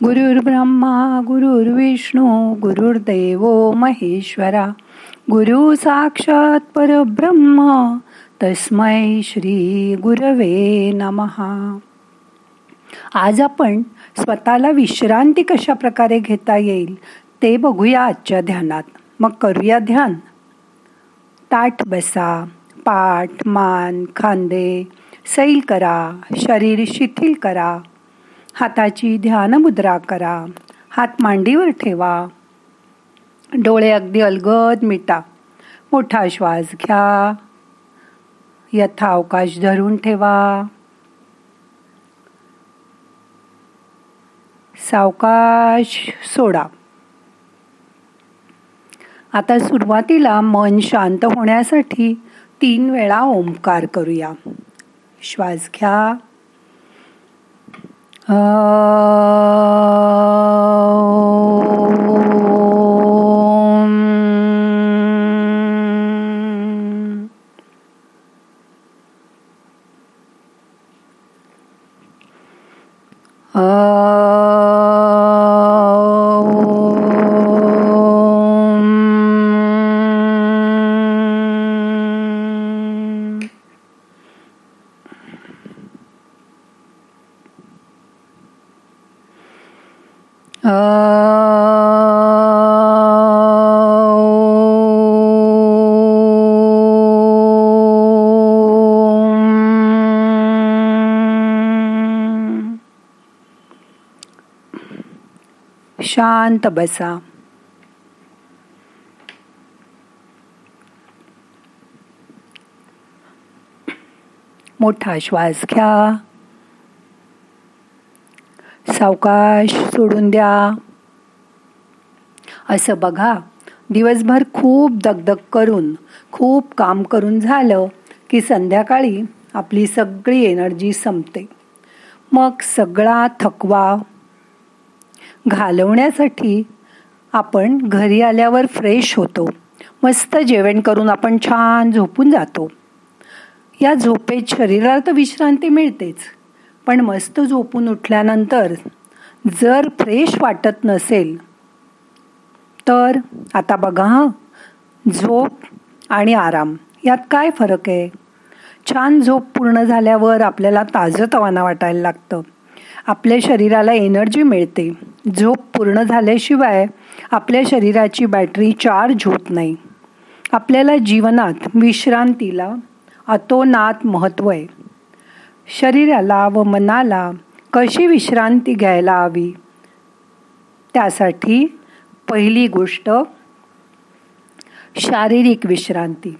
गुरुर्ब्रह्मा गुरुर्विष्णू गुरुर्देव महेश्वरा गुरु साक्षात परब्रह्म तस्मै श्री गुरवे नमहा आज आपण स्वतःला विश्रांती कशा प्रकारे घेता येईल ते बघूया आजच्या ध्यानात मग करूया ध्यान ताट बसा पाठ मान खांदे सैल करा शरीर शिथिल करा हाताची ध्यान मुद्रा करा. हात मांडीवर ठेवा. डोळे अगदी अलगद मिटा. मोठा श्वास घ्या. यथा अवकाश धरून ठेवा. सावकाश सोडा. आता सुरुवातीला मन शांत होण्यासाठी तीन वेळा ओंकार करूया. श्वास घ्या. Ah. शांत बसा. मोठा श्वास घ्या. सावकाश सोडून द्या. असं बघा दिवसभर खूप दगदग करून खूप काम करून झालं की संध्याकाळी आपली सगळी एनर्जी संपते. मग सगळा थकवा घालवण्यासाठी आपण घरी आल्यावर फ्रेश होतो. मस्त जेवण करून आपण छान झोपून जातो. या झोपेत शरीराला तर विश्रांती मिळतेच पण मस्त झोपून उठल्यानंतर जर फ्रेश वाटत नसेल तर आता बघा हां झोप आणि आराम यात काय फरक आहे? छान झोप पूर्ण झाल्यावर आपल्याला ताजंतवाना वाटायला लागतं. आपल्या शरीराला एनर्जी मिळते. झोप पूर्ण झाल्याशिवाय आपल्या शरीराची बॅटरी चार्ज होत नाही. आपल्याला जीवनात विश्रांतीला अतोनात महत्त्व आहे. शरीराला व मनाला कशी विश्रांती घ्यायला हवी? त्यासाठी पहिली गोष्ट शारीरिक विश्रांती.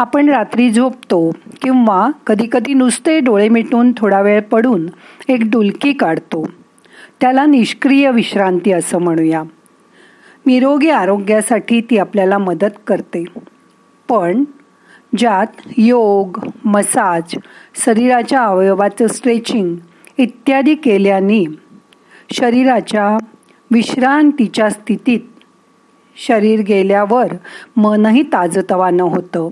आपण रात्री झोपतो किंवा कधीकधी नुसते डोळे मिटून थोडा वेळ पडून एक डुलकी काढतो. त्याला निष्क्रिय विश्रांती असं म्हणूया. निरोगी आरोग्यासाठी ती आपल्याला मदत करते. पण ज्यात योग मसाज शरीराच्या अवयवाचं स्ट्रेचिंग इत्यादी केल्याने शरीराच्या विश्रांतीच्या स्थितीत शरीर गेल्यावर मनही ताजतवानं होतं.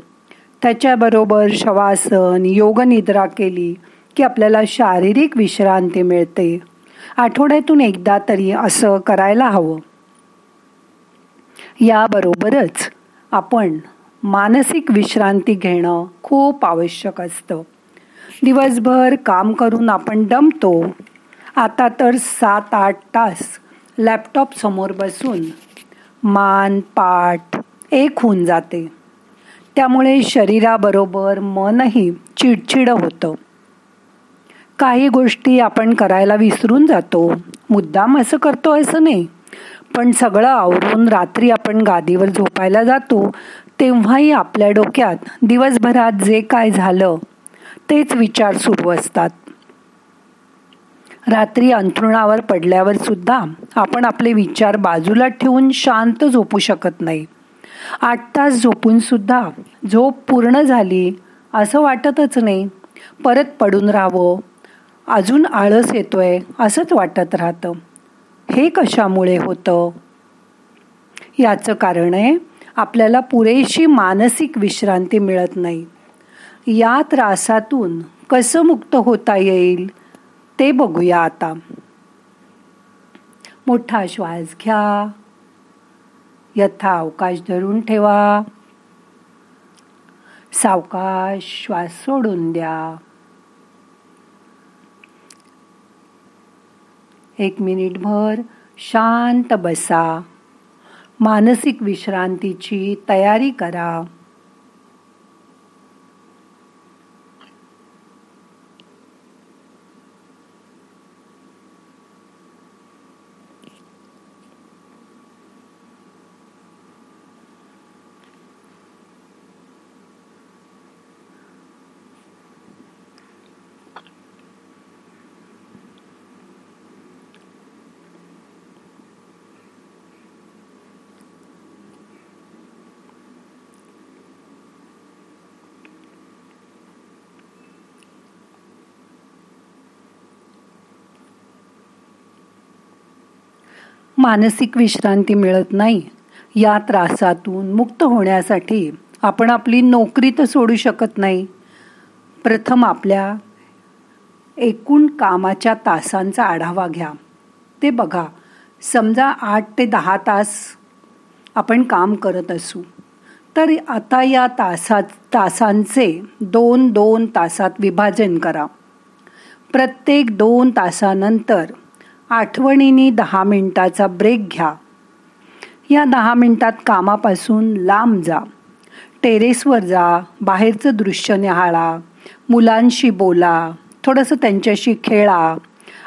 त्याच्याबरोबर शवासन योगनिद्रा केली की आपल्याला शारीरिक विश्रांती मिळते. आठवड्यातून एकदा तरी असं करायला हवं. याबरोबरच आपण मानसिक विश्रांती घेणं खूप आवश्यक असतं. दिवसभर काम करून आपण दमतो. आता तर सात आठ तास लॅपटॉप समोर बसून मान पाठ एक होऊन जाते. त्यामुळे शरीराबरोबर मनही चिडचिड होतं. काही गोष्टी आपण करायला विसरून जातो. मुद्दाम असं करतो असं नाही. पण सगळं आवरून रात्री आपण गादीवर झोपायला जातो तेव्हाही आपल्या डोक्यात दिवसभरात जे काय झालं तेच विचार सुरू असतात. रात्री अंथरुणावर पडल्यावर सुद्धा आपण आपले विचार बाजूला ठेवून शांत झोपू शकत नाही. आठ तास झोपून सुद्धा झोप पूर्ण झाली असं वाटतच नाही. परत पडून राहावं. अजून आळस येतोय असंच वाटत राहतं. हे कशामुळे होतं? याचं कारण आहे आपल्याला पुरेशी मानसिक विश्रांती मिळत नाही. या त्रासातून कसं मुक्त होता येईल ते बघूया आता. मोठा श्वास घ्या. यथा अवकाश धरून ठेवा. सावकाश श्वास सोडून द्या. एक मिनिटभर शांत बसा. मानसिक विश्रांतीची तयारी करा. मानसिक विश्रांती मिळत नाही. या त्रासातून मुक्त होण्यासाठी आपण आपली नोकरी तर सोडू शकत नाही. प्रथम आपल्या एकूण कामाच्या तासांचा आढावा घ्या. ते बघा. समजा आठ ते दहा तास आपण काम करत असू. तर आता या तासात तासांचे दोन दोन तासात विभाजन करा. प्रत्येक दोन तासानंतर आठवणीने दहा मिनिटाचा ब्रेक घ्या. या दहा मिनिटात कामापासून लांब जा. टेरेसवर जा बाहेरचं दृश्य निहाळा मुलांशी बोला थोडंसं त्यांच्याशी खेळा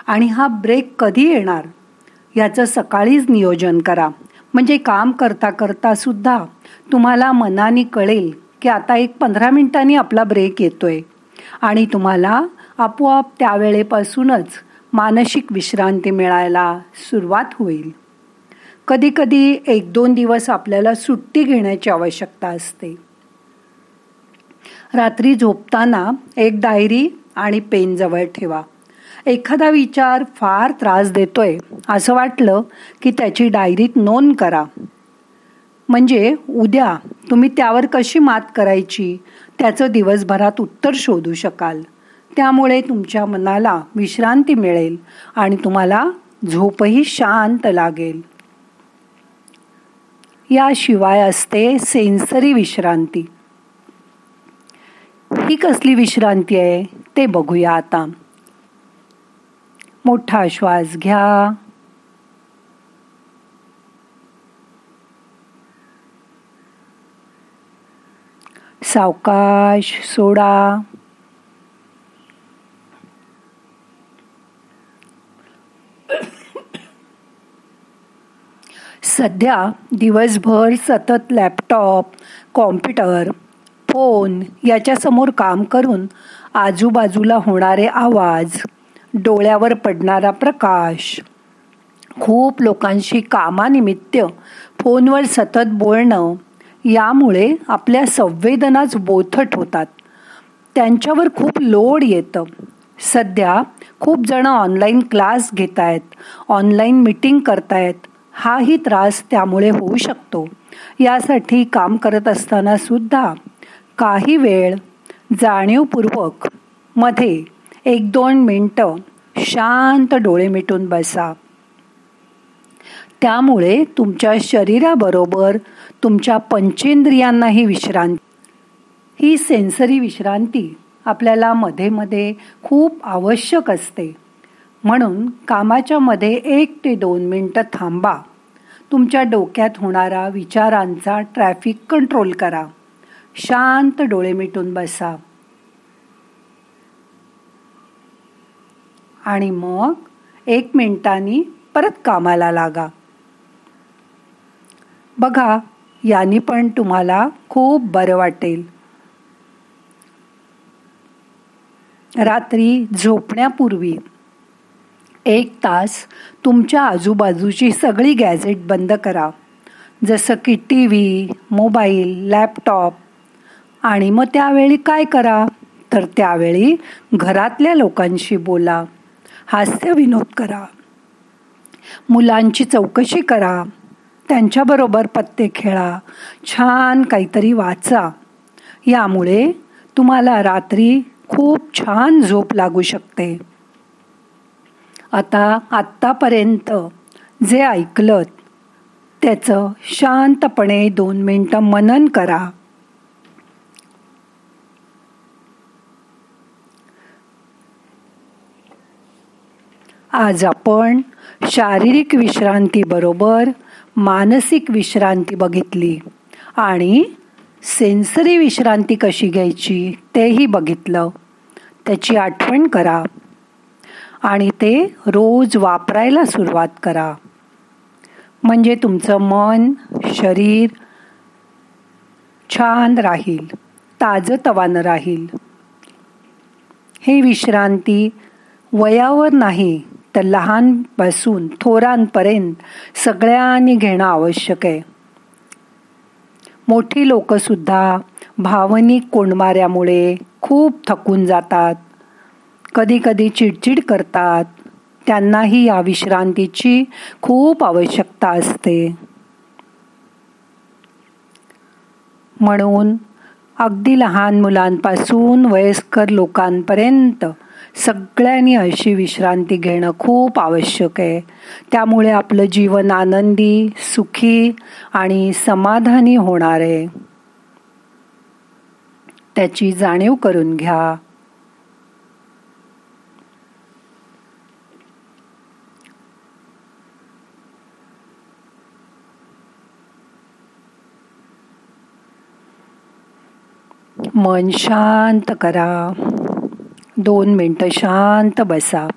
आणि हा ब्रेक कधी येणार? याचं सकाळीच नियोजन करा. म्हणजे काम करता करता सुद्धा तुम्हाला मनाने कळेल की आता एक पंधरा मिनिटांनी आपला ब्रेक येतोय आणि तुम्हाला आपोआप त्यावेळेपासूनच मानसिक विश्रांती मिळायला सुरुवात होईल. कधीकधी एक दोन दिवस आपल्याला सुट्टी घेण्याची आवश्यकता असते. रात्री झोपताना एक डायरी आणि पेन जवळ ठेवा. एखादा विचार फार त्रास देतोय असं वाटलं की त्याची डायरीत नोंद करा. म्हणजे उद्या तुम्ही त्यावर कशी मात करायची त्याचं दिवसभरात उत्तर शोधू शकाल. त्यामुळे तुमच्या मनाला विश्रांती मिळेल आणि तुम्हाला झोपही शांत लागेल. याशिवाय असते सेन्सरी विश्रांती. ही कसली विश्रांती आहे ते बघूया आता. मोठा श्वास घ्या. सावकाश सोडा. सध्या दिवसभर सतत लॅपटॉप कॉम्प्युटर फोन याच्यासमोर काम करून आजूबाजूला होणारे आवाज डोळ्यावर पडणारा प्रकाश खूप लोकांशी कामानिमित्त फोनवर सतत बोलणं यामुळे आपल्या संवेदनाच बोथट होतात. त्यांच्यावर खूप लोड येतं. सध्या खूप जणं ऑनलाईन क्लास घेत आहेत ऑनलाईन मिटिंग करतायत हाही त्रास त्यामुळे होऊ शकतो. यासाठी काम करत असताना सुद्धा काही वेळ जाणीवपूर्वकमध्ये एक दोन मिनटं शांत डोळे मिटून बसा. त्यामुळे तुमच्या शरीराबरोबर तुमच्या पंचेंद्रियांनाही विश्रांती ही सेन्सरी विश्रांती आपल्याला मध्ये मध्ये खूप आवश्यक असते. म्हणून कामाच्या मध्ये एक ते दोन मिनटं थांबा. तुमच्या डोक्यात होणारा विचारांचा ट्रॅफिक कंट्रोल करा. शांत डोळे मिटून बसा. आणि मग एक मिनिटांनी परत कामाला लागा. बघा यांनी पण तुम्हाला खूप बरं वाटेल. रात्री झोपण्यापूर्वी एक तास तुमच्या आजूबाजूची सगळी गॅजेट बंद करा. जसं की टी व्ही मोबाईल लॅपटॉप. आणि मग त्यावेळी काय करा? तर त्यावेळी घरातल्या लोकांशी बोला. हास्य विनोद करा. मुलांची चौकशी करा. त्यांच्याबरोबर पत्ते खेळा. छान काहीतरी वाचा. यामुळे तुम्हाला रात्री खूप छान झोप लागू शकते. आता आत्तापर्यंत जे ऐकलं त्याचं शांतपणे दोन मिनटं मनन करा. आज आपण शारीरिक विश्रांतीबरोबर मानसिक विश्रांती बघितली आणि सेन्सरी विश्रांती कशी घ्यायची तेही बघितलं. त्याची आठवण करा. आणि ते रोज वापरायला सुरुवात करा. म्हणजे तुमचं मन शरीर छान राहील ताजतवानं राहील. हे विश्रांती वयावर नाही तर लहानपासून थोरांपर्यंत सगळ्यांनी घेणं आवश्यक आहे. मोठी लोकंसुद्धा भावनिक कोंडमाऱ्यामुळे खूप थकून जातात. कधी कधी चिडचिड करतात. त्यांनाही या विश्रांतीची खूप आवश्यकता असते. म्हणून अगदी लहान मुलांपासून वयस्कर लोकांपर्यंत सगळ्यांनी अशी विश्रांती घेणं खूप आवश्यक आहे. त्यामुळे आपलं जीवन आनंदी सुखी आणि समाधानी होणार आहे. त्याची जाणीव करून घ्या. मन शांत करा. दोन मिनटं शांत बसा.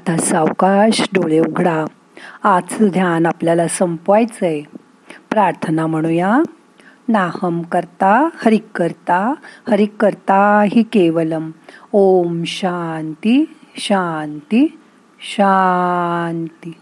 आता सावकाश डोळे उघडा. आजचं ध्यान आपल्याला संपवायचं आहे प्रार्थना म्हणूया. नाहम करता हरिक करता हरिक करता हि केवलम. ओम शांती शांती शांती.